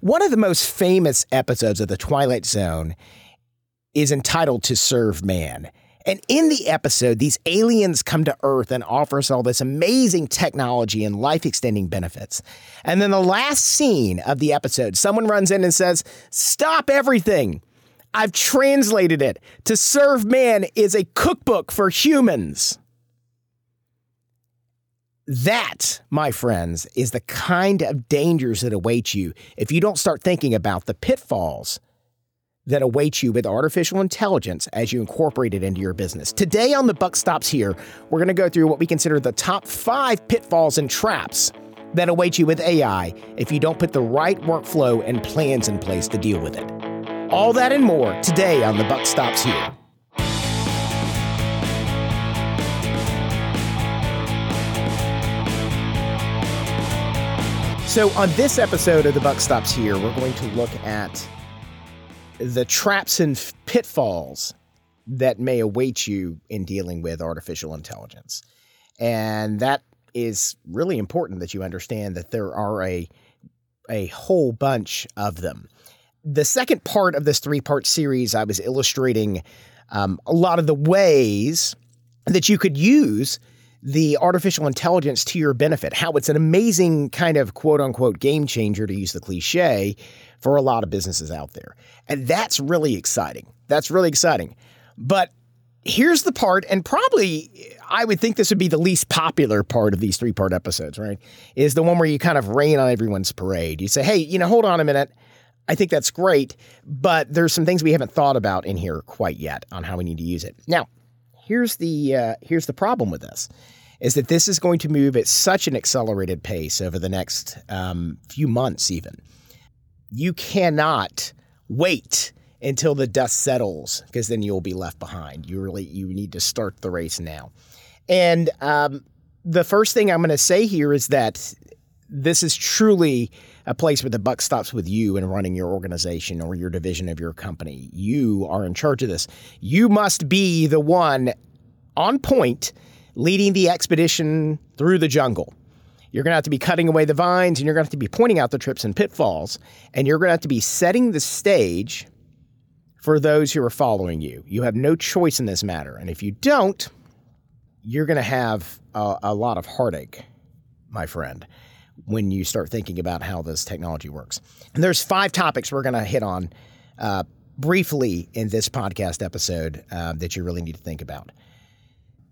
One of the most famous episodes of The Twilight Zone is entitled To Serve Man. And in the episode, these aliens come to Earth and offer us all this amazing technology and life extending benefits. And then the last scene of the episode, someone runs in and says, Stop everything. I've translated it. To Serve Man is a cookbook for humans. That, my friends, is the kind of dangers that await you if you don't start thinking about the pitfalls that await you with artificial intelligence as you incorporate it into your business. Today on The Buck Stops Here, we're going to go through what we consider the top five pitfalls and traps that await you with AI if you don't put the right workflow and plans in place to deal with it. All that and more today on The Buck Stops Here. So, on this episode of The Buck Stops Here, we're going to look at the traps and pitfalls that may await you in dealing with artificial intelligence. And that is really important that you understand that there are a, a whole bunch of them. The second part of this three part series, I was illustrating um, a lot of the ways that you could use the artificial intelligence to your benefit, how it's an amazing kind of quote unquote game changer, to use the cliche, for a lot of businesses out there. And that's really exciting. That's really exciting. But here's the part, and probably I would think this would be the least popular part of these three part episodes, right? Is the one where you kind of rain on everyone's parade. You say, hey, you know, hold on a minute. I think that's great, but there's some things we haven't thought about in here quite yet on how we need to use it. Now, here's the uh, here's the problem with this is that this is going to move at such an accelerated pace over the next um, few months even. You cannot wait until the dust settles because then you'll be left behind. You really you need to start the race now. And um, the first thing i'm going to say here is that this is truly a place where the buck stops with you in running your organization or your division of your company. You are in charge of this. You must be the one on point leading the expedition through the jungle. You're going to have to be cutting away the vines and you're going to have to be pointing out the trips and pitfalls. And you're going to have to be setting the stage for those who are following you. You have no choice in this matter. And if you don't, you're going to have a, a lot of heartache, my friend, when you start thinking about how this technology works. And there's five topics we're going to hit on uh, briefly in this podcast episode uh, that you really need to think about.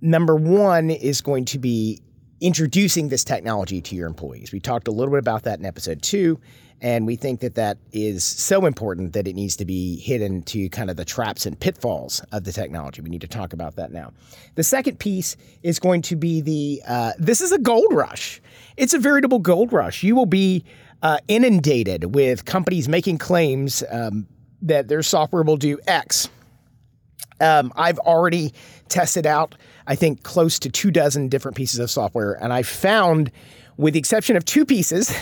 Number one is going to be introducing this technology to your employees. We talked a little bit about that in episode two, and we think that that is so important that it needs to be hidden to kind of the traps and pitfalls of the technology. We need to talk about that now. The second piece is going to be the uh, this is a gold rush. It's a veritable gold rush. You will be uh, inundated with companies making claims um, that their software will do X. Um, I've already tested out I think, close to two dozen different pieces of software. And I found, with the exception of two pieces,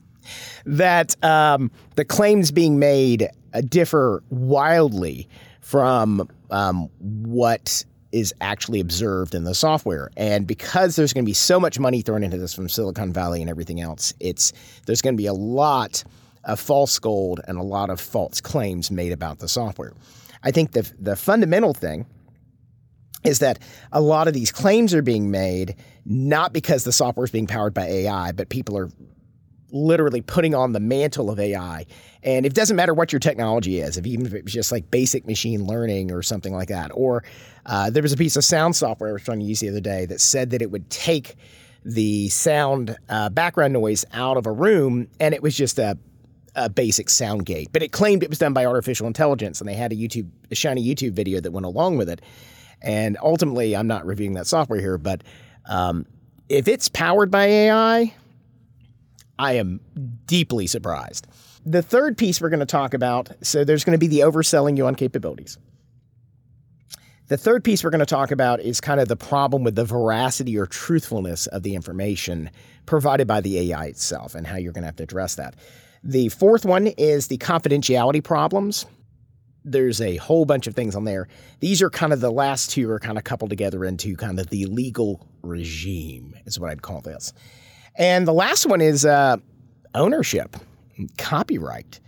that um, the claims being made uh, differ wildly from um, what is actually observed in the software. And because there's going to be so much money thrown into this from Silicon Valley and everything else, it's there's going to be a lot of false gold and a lot of false claims made about the software. I think the the fundamental thing is that a lot of these claims are being made not because the software is being powered by AI, but people are literally putting on the mantle of AI. And it doesn't matter what your technology is, if even if it was just like basic machine learning or something like that. Or uh, there was a piece of sound software I was trying to use the other day that said that it would take the sound uh, background noise out of a room, and it was just a a basic sound gate, but it claimed it was done by artificial intelligence, and they had a YouTube, a shiny YouTube video that went along with it. And ultimately, I'm not reviewing that software here, but um, if it's powered by AI, I am deeply surprised. The third piece we're going to talk about so there's going to be the overselling you on capabilities. The third piece we're going to talk about is kind of the problem with the veracity or truthfulness of the information provided by the AI itself and how you're going to have to address that. The fourth one is the confidentiality problems there's a whole bunch of things on there. These are kind of the last two are kind of coupled together into kind of the legal regime, is what I'd call this. And the last one is uh, ownership. copyright.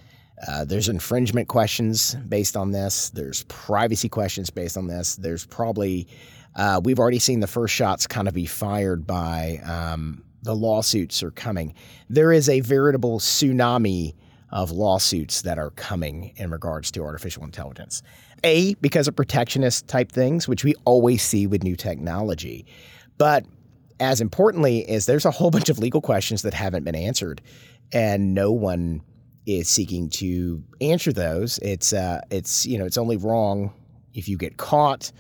Uh, there's infringement questions based on this. There's privacy questions based on this. There's probably uh, we've already seen the first shots kind of be fired by um, the lawsuits are coming. There is a veritable tsunami of lawsuits that are coming in regards to artificial intelligence. A, because of protectionist type things, which we always see with new technology. But as importantly is there's a whole bunch of legal questions that haven't been answered and no one is seeking to answer those. It's uh, it's you know it's only wrong if you get caught,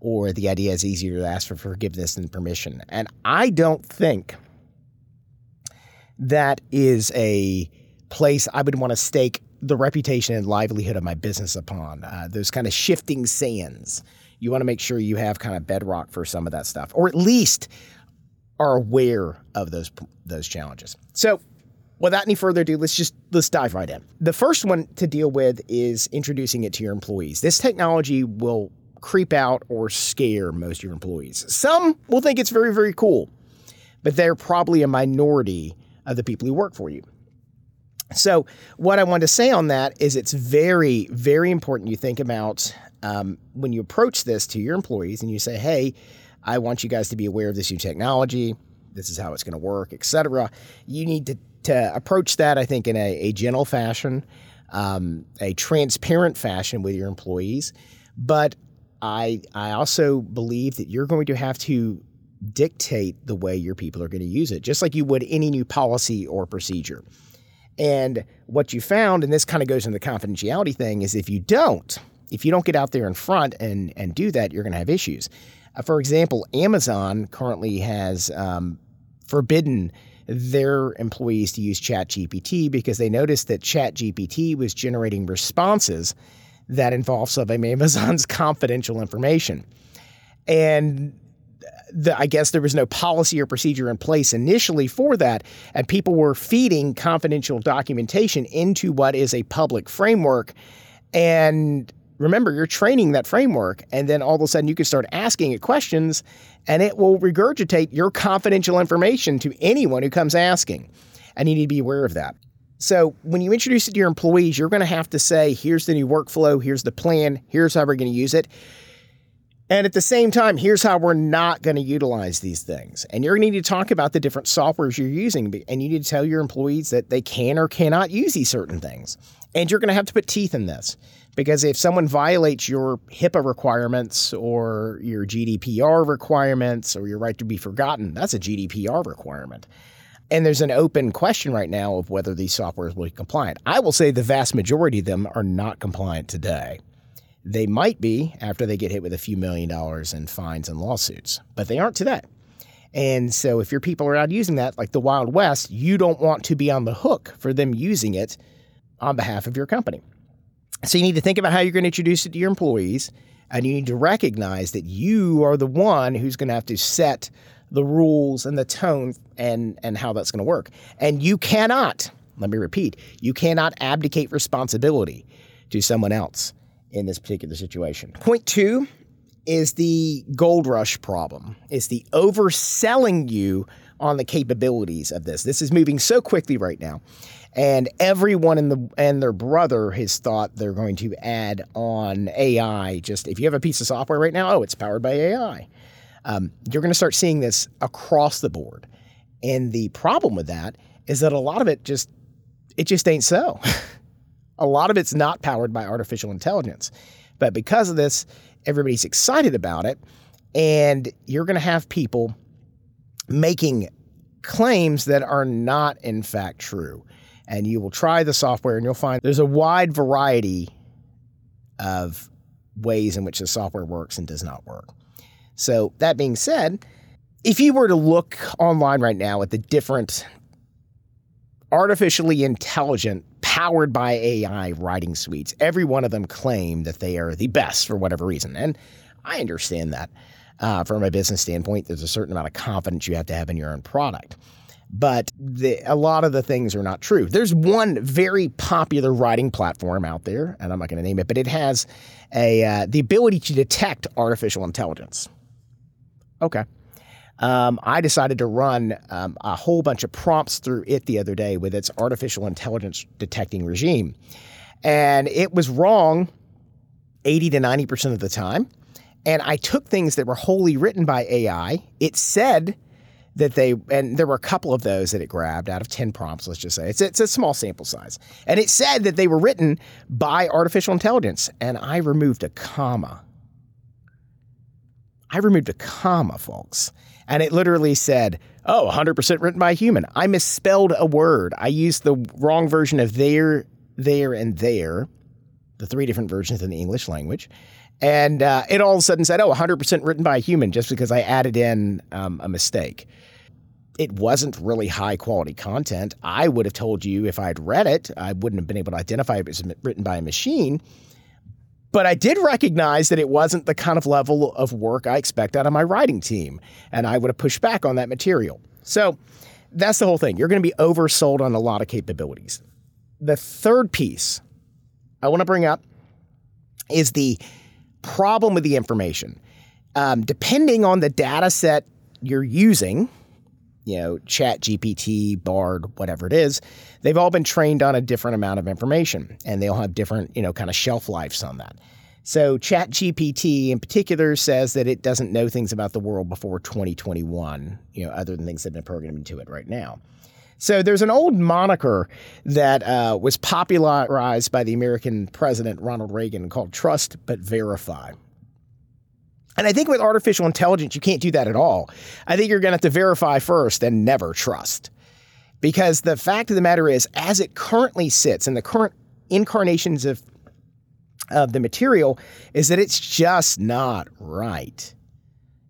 or the idea is easier to ask for forgiveness than permission. And I don't think that is a place I would want to stake the reputation and livelihood of my business upon. Uh, those kind of shifting sands. You want to make sure you have kind of bedrock for some of that stuff, or at least are aware of those those challenges. So, without any further ado, let's just let's dive right in. The first one to deal with is introducing it to your employees. This technology will creep out or scare most of your employees. Some will think it's very very cool, but they're probably a minority of the people who work for you. So, what I want to say on that is it's very, very important you think about um, when you approach this to your employees and you say, hey, I want you guys to be aware of this new technology. This is how it's going to work, etc. You need to, to approach that, I think, in a, a gentle fashion, um, a transparent fashion with your employees. But I, I also believe that you're going to have to dictate the way your people are going to use it, just like you would any new policy or procedure. And what you found, and this kind of goes into the confidentiality thing, is if you don't, if you don't get out there in front and and do that, you're going to have issues. Uh, for example, Amazon currently has um, forbidden their employees to use ChatGPT because they noticed that ChatGPT was generating responses that involve some of Amazon's confidential information. And the, I guess there was no policy or procedure in place initially for that, and people were feeding confidential documentation into what is a public framework. And remember, you're training that framework, and then all of a sudden you can start asking it questions, and it will regurgitate your confidential information to anyone who comes asking. And you need to be aware of that. So when you introduce it to your employees, you're going to have to say, here's the new workflow, here's the plan, here's how we're going to use it. And at the same time, here's how we're not going to utilize these things. And you're going to need to talk about the different softwares you're using. And you need to tell your employees that they can or cannot use these certain things. And you're going to have to put teeth in this. Because if someone violates your HIPAA requirements or your GDPR requirements or your right to be forgotten, that's a GDPR requirement. And there's an open question right now of whether these softwares will be compliant. I will say the vast majority of them are not compliant today. They might be after they get hit with a few million dollars in fines and lawsuits, but they aren't today. And so if your people are out using that like the Wild West, you don't want to be on the hook for them using it on behalf of your company. So you need to think about how you're going to introduce it to your employees, and you need to recognize that you are the one who's going to have to set the rules and the tone and and how that's going to work. And you cannot, let me repeat, you cannot abdicate responsibility to someone else in this particular situation. Point two is the gold rush problem. It's the overselling you on the capabilities of this. This is moving so quickly right now. And everyone in the and their brother has thought they're going to add on AI. Just if you have a piece of software right now, oh, it's powered by AI. Um, you're going to start seeing this across the board. And the problem with that is that a lot of it just it just ain't so. A lot of it's not powered by artificial intelligence. But because of this, everybody's excited about it. And you're going to have people making claims that are not, in fact, true. And you will try the software and you'll find there's a wide variety of ways in which the software works and does not work. So, that being said, if you were to look online right now at the different artificially intelligent powered by AI writing suites. Every one of them claim that they are the best for whatever reason. And I understand that. Uh, from a business standpoint, there's a certain amount of confidence you have to have in your own product. But the, a lot of the things are not true. There's one very popular writing platform out there, and I'm not going to name it, but it has a uh, the ability to detect artificial intelligence. Okay. Um, I decided to run um, a whole bunch of prompts through it the other day with its artificial intelligence detecting regime. And it was wrong 80 to 90% of the time. And I took things that were wholly written by AI. It said that they, and there were a couple of those that it grabbed out of 10 prompts, let's just say. It's, it's a small sample size. And it said that they were written by artificial intelligence. And I removed a comma. I removed a comma, folks. And it literally said, oh, 100% written by a human. I misspelled a word. I used the wrong version of there, there, and there, the three different versions in the English language. And uh, it all of a sudden said, oh, 100% written by a human just because I added in um, a mistake. It wasn't really high quality content. I would have told you if I'd read it, I wouldn't have been able to identify it as written by a machine. But I did recognize that it wasn't the kind of level of work I expect out of my writing team. And I would have pushed back on that material. So that's the whole thing. You're going to be oversold on a lot of capabilities. The third piece I want to bring up is the problem with the information. Um, depending on the data set you're using, you know, Chat GPT, Bard, whatever it is, they've all been trained on a different amount of information and they all have different, you know, kind of shelf lives on that. So Chat GPT in particular says that it doesn't know things about the world before 2021, you know, other than things that have been programmed into it right now. So there's an old moniker that uh, was popularized by the American president Ronald Reagan called trust but verify. And I think with artificial intelligence, you can't do that at all. I think you're going to have to verify first and never trust. Because the fact of the matter is, as it currently sits in the current incarnations of, of the material, is that it's just not right.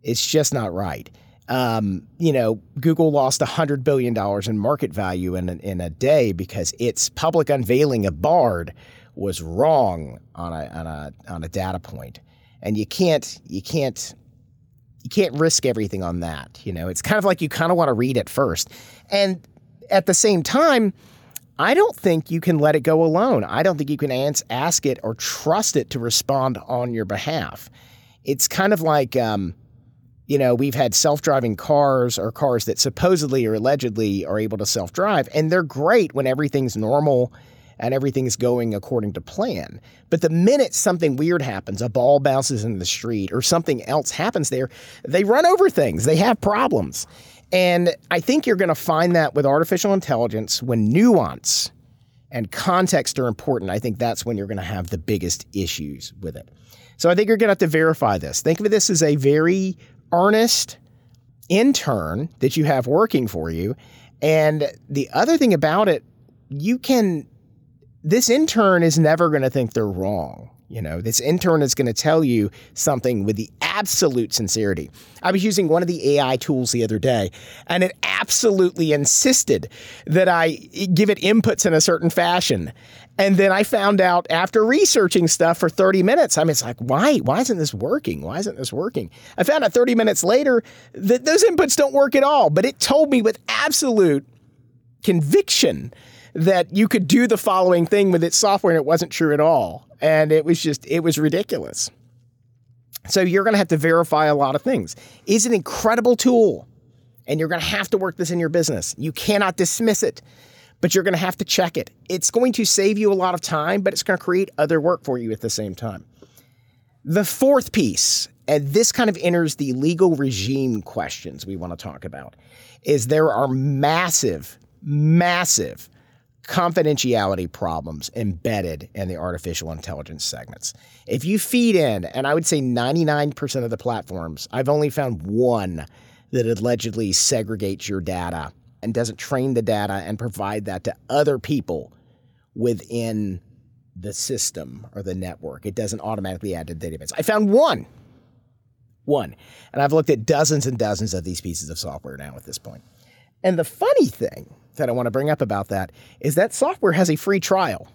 It's just not right. Um, you know, Google lost $100 billion in market value in a, in a day because its public unveiling of Bard was wrong on a, on a, on a data point and you can't you can't you can't risk everything on that. You know, it's kind of like you kind of want to read it first, and at the same time. I don't think you can let it go alone. I don't think you can ask it or trust it to respond on your behalf. It's kind of like, um, you know, we've had self driving cars or cars that supposedly or allegedly are able to self drive, and they're great when everything's normal and everything's going according to plan. But the minute something weird happens, a ball bounces in the street or something else happens there, they run over things. They have problems. And I think you're going to find that with artificial intelligence when nuance and context are important. I think that's when you're going to have the biggest issues with it. So I think you're going to have to verify this. Think of this as a very earnest intern that you have working for you. And the other thing about it, you can this intern is never going to think they're wrong. You know, this intern is going to tell you something with the absolute sincerity. I was using one of the AI tools the other day, and it absolutely insisted that I give it inputs in a certain fashion. And then I found out after researching stuff for 30 minutes, I mean, it's like, why? Why isn't this working? Why isn't this working? I found out 30 minutes later that those inputs don't work at all, but it told me with absolute conviction that you could do the following thing with its software and it wasn't true at all. And it was just, it was ridiculous. So you're going to have to verify a lot of things. It's an incredible tool, and you're going to have to work this in your business. You cannot dismiss it, but you're going to have to check it. It's going to save you a lot of time, but it's going to create other work for you at the same time. The fourth piece, and this kind of enters the legal regime questions we want to talk about, is there are massive, massive confidentiality problems embedded in the artificial intelligence segments. If you feed in, and I would say 99% of the platforms, I've only found one that allegedly segregates your data and doesn't train the data and provide that to other people within the system or the network. It doesn't automatically add to the database. I found one. One. And I've looked at dozens and dozens of these pieces of software now at this point. And the funny thing that I want to bring up about that is that software has a free trial.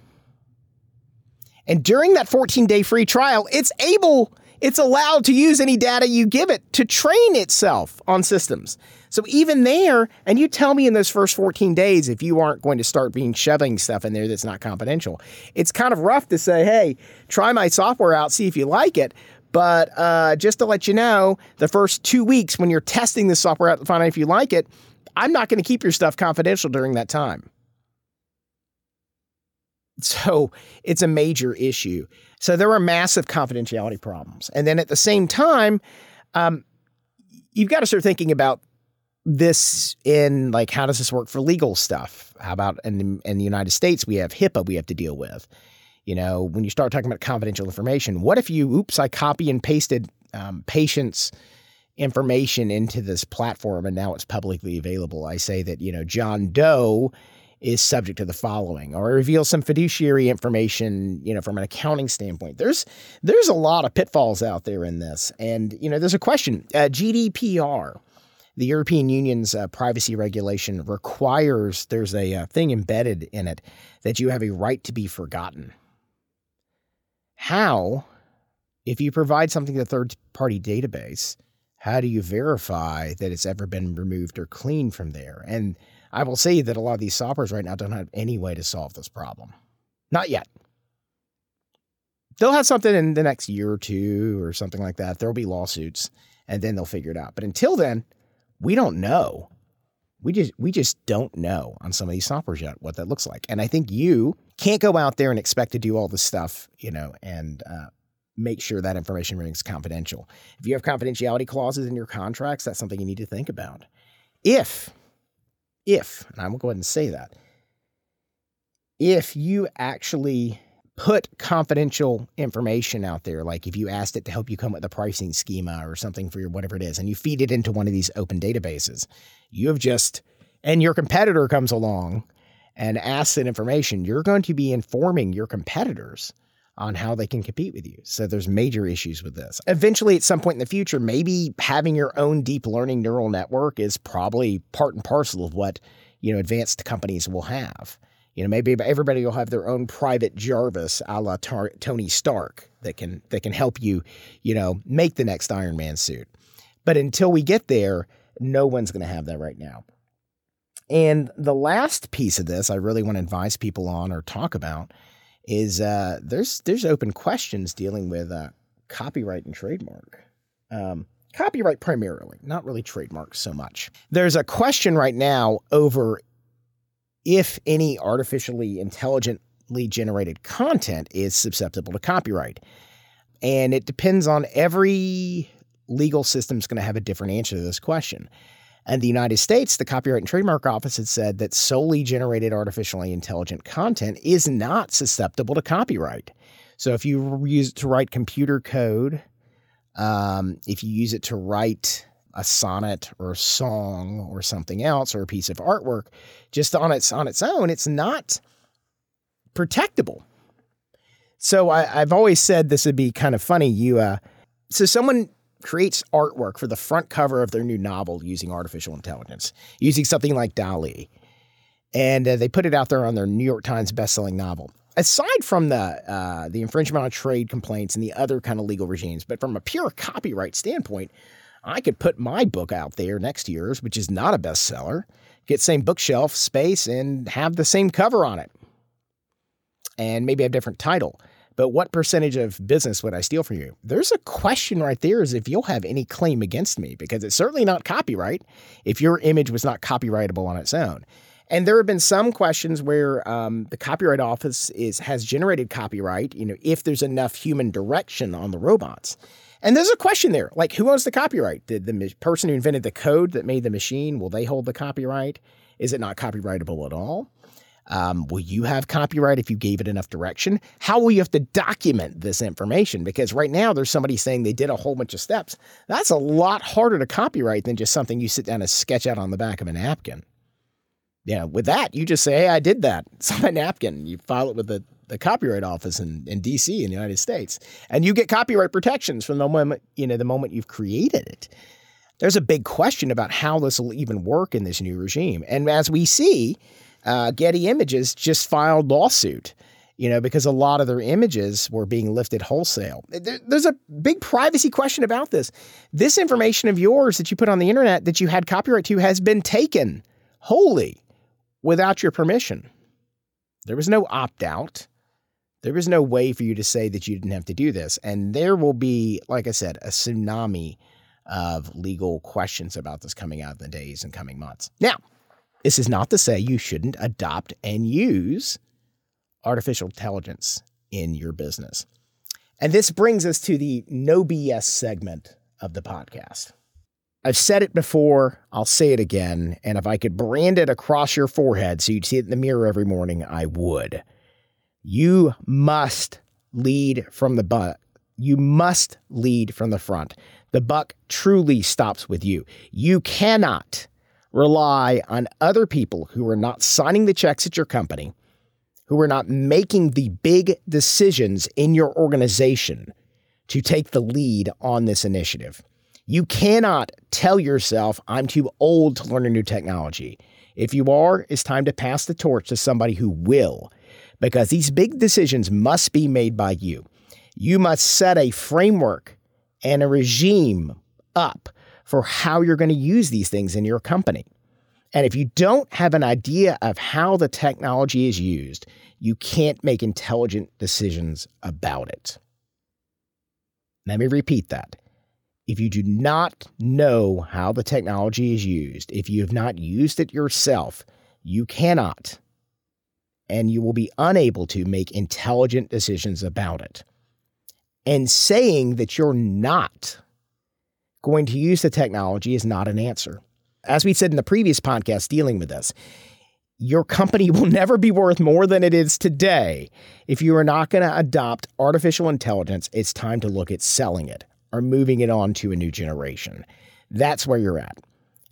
And during that 14 day free trial, it's able, it's allowed to use any data you give it to train itself on systems. So even there, and you tell me in those first 14 days if you aren't going to start being shoving stuff in there that's not confidential. It's kind of rough to say, hey, try my software out, see if you like it. But uh, just to let you know, the first two weeks when you're testing this software out to find out if you like it, I'm not going to keep your stuff confidential during that time. So it's a major issue. So there are massive confidentiality problems. And then at the same time, um, you've got to start thinking about this in like how does this work for legal stuff? How about in, in the United States we have HIPAA we have to deal with. You know, when you start talking about confidential information, what if you oops I copy and pasted um, patients' information into this platform and now it's publicly available? I say that you know John Doe is subject to the following or reveal some fiduciary information you know from an accounting standpoint there's there's a lot of pitfalls out there in this and you know there's a question uh, gdpr the European Union's uh, privacy regulation requires there's a uh, thing embedded in it that you have a right to be forgotten. How, if you provide something to a third party database, how do you verify that it's ever been removed or cleaned from there? And I will say that a lot of these softwares right now don't have any way to solve this problem. Not yet. They'll have something in the next year or two or something like that. There'll be lawsuits and then they'll figure it out. But until then, we don't know. We just we just don't know on some of these softwares yet what that looks like. And I think you can't go out there and expect to do all this stuff, you know, and uh, make sure that information remains confidential. If you have confidentiality clauses in your contracts, that's something you need to think about. If, if, and I'm gonna go ahead and say that, if you actually put confidential information out there, like if you asked it to help you come up with a pricing schema or something for your whatever it is, and you feed it into one of these open databases, you have just, and your competitor comes along and asks that information, you're going to be informing your competitors on how they can compete with you. So there's major issues with this. Eventually, at some point in the future, maybe having your own deep learning neural network is probably part and parcel of what you know advanced companies will have. You know, maybe everybody will have their own private Jarvis a la Tar- Tony Stark that can that can help you, you know, make the next Iron Man suit. But until we get there, no one's going to have that right now. And the last piece of this I really want to advise people on or talk about is uh, there's there's open questions dealing with uh, copyright and trademark. Um, copyright primarily, not really trademark so much. There's a question right now over if any artificially intelligently generated content is susceptible to copyright. And it depends on every legal system is going to have a different answer to this question. And the United States, the Copyright and Trademark Office had said that solely generated artificially intelligent content is not susceptible to copyright. So if you use it to write computer code, um, if you use it to write a sonnet or a song or something else or a piece of artwork just on its on its own it's not protectable so I, have always said this would be kind of funny you uh, so someone creates artwork for the front cover of their new novel using artificial intelligence using something like DALL-E and uh, they put it out there on their new york times bestselling novel aside from the uh, the infringement on trade complaints and the other kind of legal regimes but from a pure copyright standpoint I could put my book out there next to yours, which is not a bestseller, get same bookshelf space, and have the same cover on it. And maybe a different title. But what percentage of business would I steal from you? There's a question right there is if you'll have any claim against me, because it's certainly not copyright if your image was not copyrightable on its own. And there have been some questions where um, the Copyright Office is has generated copyright, you know, if there's enough human direction on the robots. And there's a question there like, who owns the copyright? Did the person who invented the code that made the machine, will they hold the copyright? Is it not copyrightable at all? Um, will you have copyright if you gave it enough direction? How will you have to document this information? Because right now there's somebody saying they did a whole bunch of steps. That's a lot harder to copyright than just something you sit down and sketch out on the back of a napkin. Yeah, with that, you just say, hey, I did that. It's on my napkin. You file it with the the Copyright Office in, in DC in the United States, and you get copyright protections from the moment you know the moment you've created it. There's a big question about how this will even work in this new regime, and as we see, uh, Getty Images just filed lawsuit. You know, because a lot of their images were being lifted wholesale. There, there's a big privacy question about this. This information of yours that you put on the internet that you had copyright to has been taken wholly without your permission. There was no opt out. There is no way for you to say that you didn't have to do this. And there will be, like I said, a tsunami of legal questions about this coming out in the days and coming months. Now, this is not to say you shouldn't adopt and use artificial intelligence in your business. And this brings us to the no BS segment of the podcast. I've said it before, I'll say it again, and if I could brand it across your forehead so you'd see it in the mirror every morning, I would. You must lead from the butt. You must lead from the front. The buck truly stops with you. You cannot rely on other people who are not signing the checks at your company, who are not making the big decisions in your organization to take the lead on this initiative. You cannot tell yourself, I'm too old to learn a new technology. If you are, it's time to pass the torch to somebody who will, because these big decisions must be made by you. You must set a framework and a regime up for how you're going to use these things in your company. And if you don't have an idea of how the technology is used, you can't make intelligent decisions about it. Let me repeat that if you do not know how the technology is used, if you have not used it yourself, you cannot and you will be unable to make intelligent decisions about it. And saying that you're not going to use the technology is not an answer. As we said in the previous podcast dealing with this, your company will never be worth more than it is today. If you are not going to adopt artificial intelligence, it's time to look at selling it or moving it on to a new generation. That's where you're at.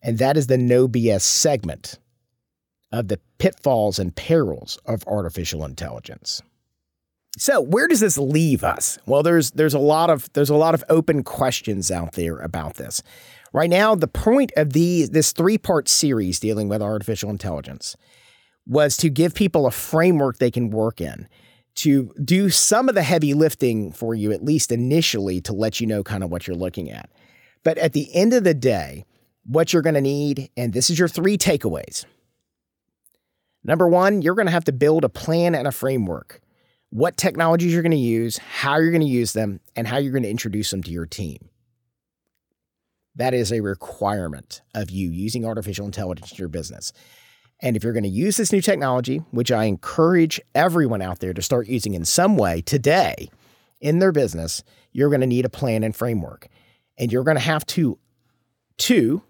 And that is the no BS segment of the pitfalls and perils of artificial intelligence. So, where does this leave us? Well, there's there's a lot of there's a lot of open questions out there about this. Right now, the point of the this three-part series dealing with artificial intelligence was to give people a framework they can work in to do some of the heavy lifting for you, at least initially, to let you know kind of what you're looking at. But at the end of the day, what you're going to need, and this is your three takeaways. Number one, you're going to have to build a plan and a framework. What technologies you're going to use, how you're going to use them, and how you're going to introduce them to your team. That is a requirement of you using artificial intelligence in your business. And if you're going to use this new technology, which I encourage everyone out there to start using in some way today in their business, you're going to need a plan and framework. And you're going to have to, to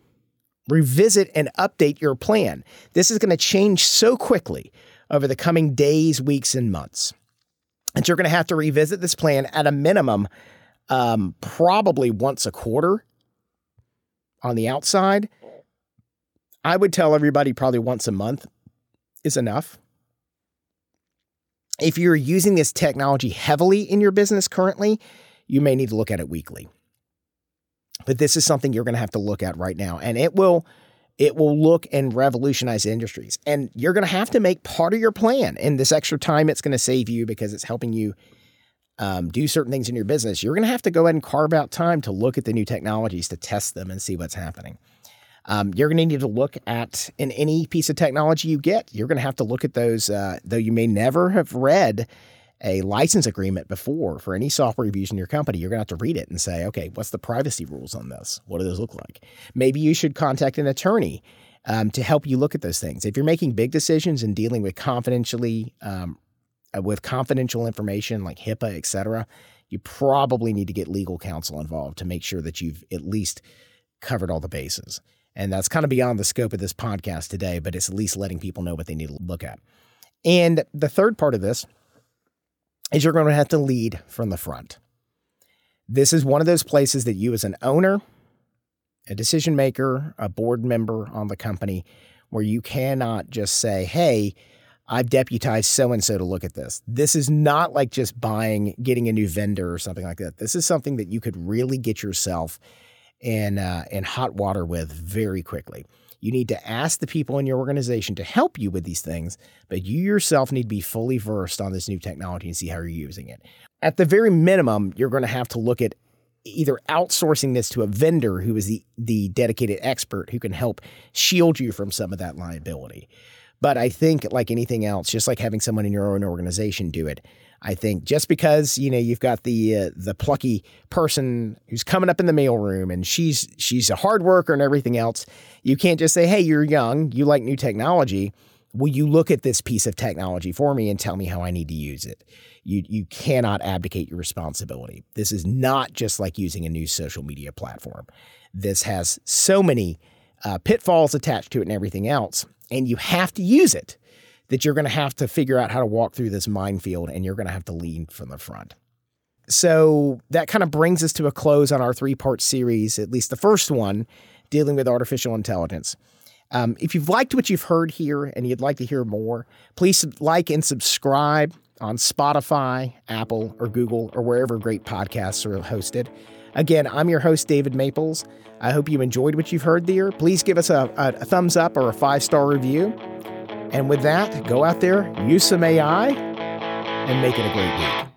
revisit and update your plan. This is going to change so quickly over the coming days, weeks, and months. And you're going to have to revisit this plan at a minimum, um, probably once a quarter on the outside I would tell everybody probably once a month is enough. If you're using this technology heavily in your business currently, you may need to look at it weekly. But this is something you're going to have to look at right now and it will it will look and revolutionize industries. And you're going to have to make part of your plan and this extra time it's going to save you because it's helping you um, do certain things in your business. You're going to have to go ahead and carve out time to look at the new technologies to test them and see what's happening. Um, you're going to need to look at in any piece of technology you get. You're going to have to look at those, uh, though you may never have read a license agreement before for any software you've used in your company. You're going to have to read it and say, okay, what's the privacy rules on this? What do those look like? Maybe you should contact an attorney um, to help you look at those things. If you're making big decisions and dealing with confidentially um, uh, with confidential information like HIPAA, et cetera, you probably need to get legal counsel involved to make sure that you've at least covered all the bases. And that's kind of beyond the scope of this podcast today, but it's at least letting people know what they need to look at. And the third part of this is you're going to have to lead from the front. This is one of those places that you, as an owner, a decision maker, a board member on the company, where you cannot just say, hey, I've deputized so and so to look at this. This is not like just buying, getting a new vendor or something like that. This is something that you could really get yourself in, uh, in hot water with very quickly. You need to ask the people in your organization to help you with these things, but you yourself need to be fully versed on this new technology and see how you're using it. At the very minimum, you're going to have to look at either outsourcing this to a vendor who is the, the dedicated expert who can help shield you from some of that liability. But I think, like anything else, just like having someone in your own organization do it, I think just because you know you've got the uh, the plucky person who's coming up in the mailroom and she's she's a hard worker and everything else, you can't just say, "Hey, you're young, you like new technology. Will you look at this piece of technology for me and tell me how I need to use it?" You you cannot abdicate your responsibility. This is not just like using a new social media platform. This has so many uh, pitfalls attached to it and everything else, and you have to use it that you're going to have to figure out how to walk through this minefield and you're going to have to lead from the front. So that kind of brings us to a close on our three part series, at least the first one, dealing with artificial intelligence. Um, if you've liked what you've heard here and you'd like to hear more, please like and subscribe on Spotify, Apple, or Google, or wherever great podcasts are hosted. Again, I'm your host, David Maples. I hope you enjoyed what you've heard there. Please give us a, a, a thumbs up or a five star review. And with that, go out there, use some AI, and make it a great week.